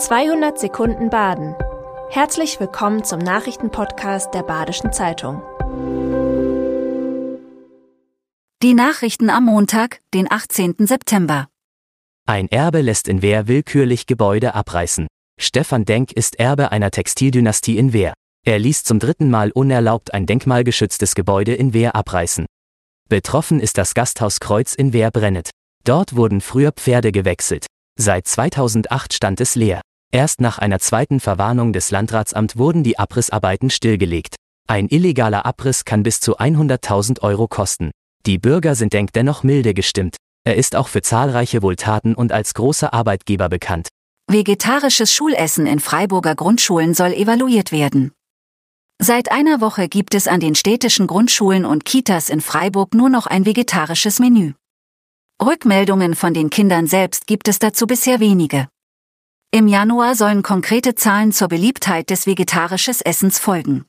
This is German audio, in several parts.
200 Sekunden Baden. Herzlich willkommen zum Nachrichtenpodcast der Badischen Zeitung. Die Nachrichten am Montag, den 18. September. Ein Erbe lässt in Wehr willkürlich Gebäude abreißen. Stefan Denk ist Erbe einer Textildynastie in Wehr. Er ließ zum dritten Mal unerlaubt ein denkmalgeschütztes Gebäude in Wehr abreißen. Betroffen ist das Gasthaus Kreuz in Wehr Brennet. Dort wurden früher Pferde gewechselt. Seit 2008 stand es leer. Erst nach einer zweiten Verwarnung des Landratsamt wurden die Abrissarbeiten stillgelegt. Ein illegaler Abriss kann bis zu 100.000 Euro kosten. Die Bürger sind Denk dennoch milde gestimmt. Er ist auch für zahlreiche Wohltaten und als großer Arbeitgeber bekannt. Vegetarisches Schulessen in Freiburger Grundschulen soll evaluiert werden. Seit einer Woche gibt es an den städtischen Grundschulen und Kitas in Freiburg nur noch ein vegetarisches Menü. Rückmeldungen von den Kindern selbst gibt es dazu bisher wenige. Im Januar sollen konkrete Zahlen zur Beliebtheit des vegetarisches Essens folgen.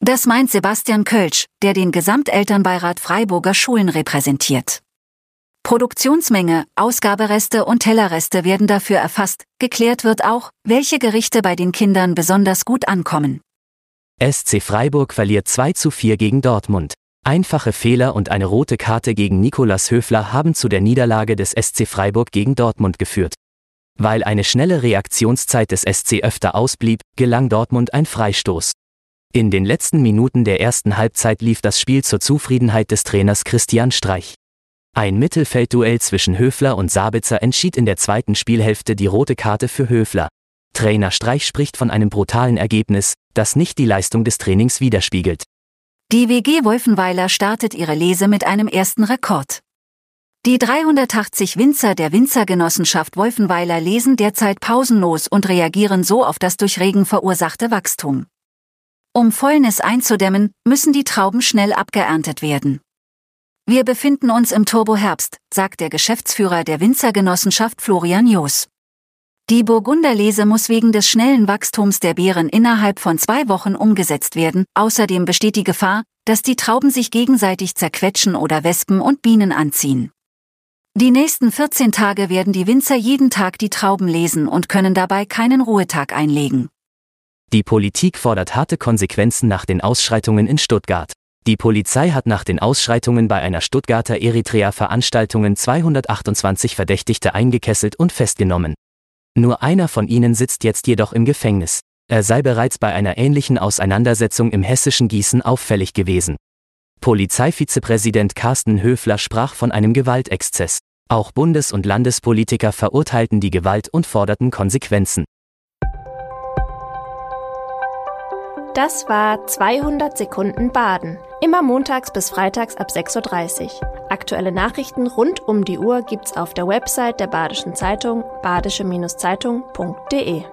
Das meint Sebastian Kölsch, der den Gesamtelternbeirat Freiburger Schulen repräsentiert. Produktionsmenge, Ausgabereste und Tellerreste werden dafür erfasst, geklärt wird auch, welche Gerichte bei den Kindern besonders gut ankommen. SC Freiburg verliert 2 zu 4 gegen Dortmund. Einfache Fehler und eine rote Karte gegen Nikolas Höfler haben zu der Niederlage des SC Freiburg gegen Dortmund geführt. Weil eine schnelle Reaktionszeit des SC öfter ausblieb, gelang Dortmund ein Freistoß. In den letzten Minuten der ersten Halbzeit lief das Spiel zur Zufriedenheit des Trainers Christian Streich. Ein Mittelfeldduell zwischen Höfler und Sabitzer entschied in der zweiten Spielhälfte die rote Karte für Höfler. Trainer Streich spricht von einem brutalen Ergebnis, das nicht die Leistung des Trainings widerspiegelt. Die WG Wolfenweiler startet ihre Lese mit einem ersten Rekord. Die 380 Winzer der Winzergenossenschaft Wolfenweiler lesen derzeit pausenlos und reagieren so auf das durch Regen verursachte Wachstum. Um Fäulnis einzudämmen, müssen die Trauben schnell abgeerntet werden. Wir befinden uns im Turboherbst, sagt der Geschäftsführer der Winzergenossenschaft Florian Joos. Die Burgunderlese muss wegen des schnellen Wachstums der Beeren innerhalb von zwei Wochen umgesetzt werden. Außerdem besteht die Gefahr, dass die Trauben sich gegenseitig zerquetschen oder Wespen und Bienen anziehen. Die nächsten 14 Tage werden die Winzer jeden Tag die Trauben lesen und können dabei keinen Ruhetag einlegen. Die Politik fordert harte Konsequenzen nach den Ausschreitungen in Stuttgart. Die Polizei hat nach den Ausschreitungen bei einer Stuttgarter Eritrea-Veranstaltungen 228 Verdächtigte eingekesselt und festgenommen. Nur einer von ihnen sitzt jetzt jedoch im Gefängnis. Er sei bereits bei einer ähnlichen Auseinandersetzung im hessischen Gießen auffällig gewesen. Polizeivizepräsident Carsten Höfler sprach von einem Gewaltexzess. Auch Bundes- und Landespolitiker verurteilten die Gewalt und forderten Konsequenzen. Das war 200 Sekunden Baden. Immer montags bis freitags ab 6.30 Uhr. Aktuelle Nachrichten rund um die Uhr gibt's auf der Website der Badischen Zeitung badische-zeitung.de.